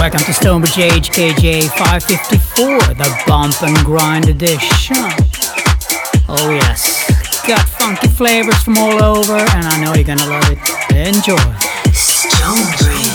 welcome to Stonebridge HKJ 554, the Bump and Grind edition. Oh yes, got funky flavors from all over, and I know you're gonna love it. Enjoy. Stonebridge.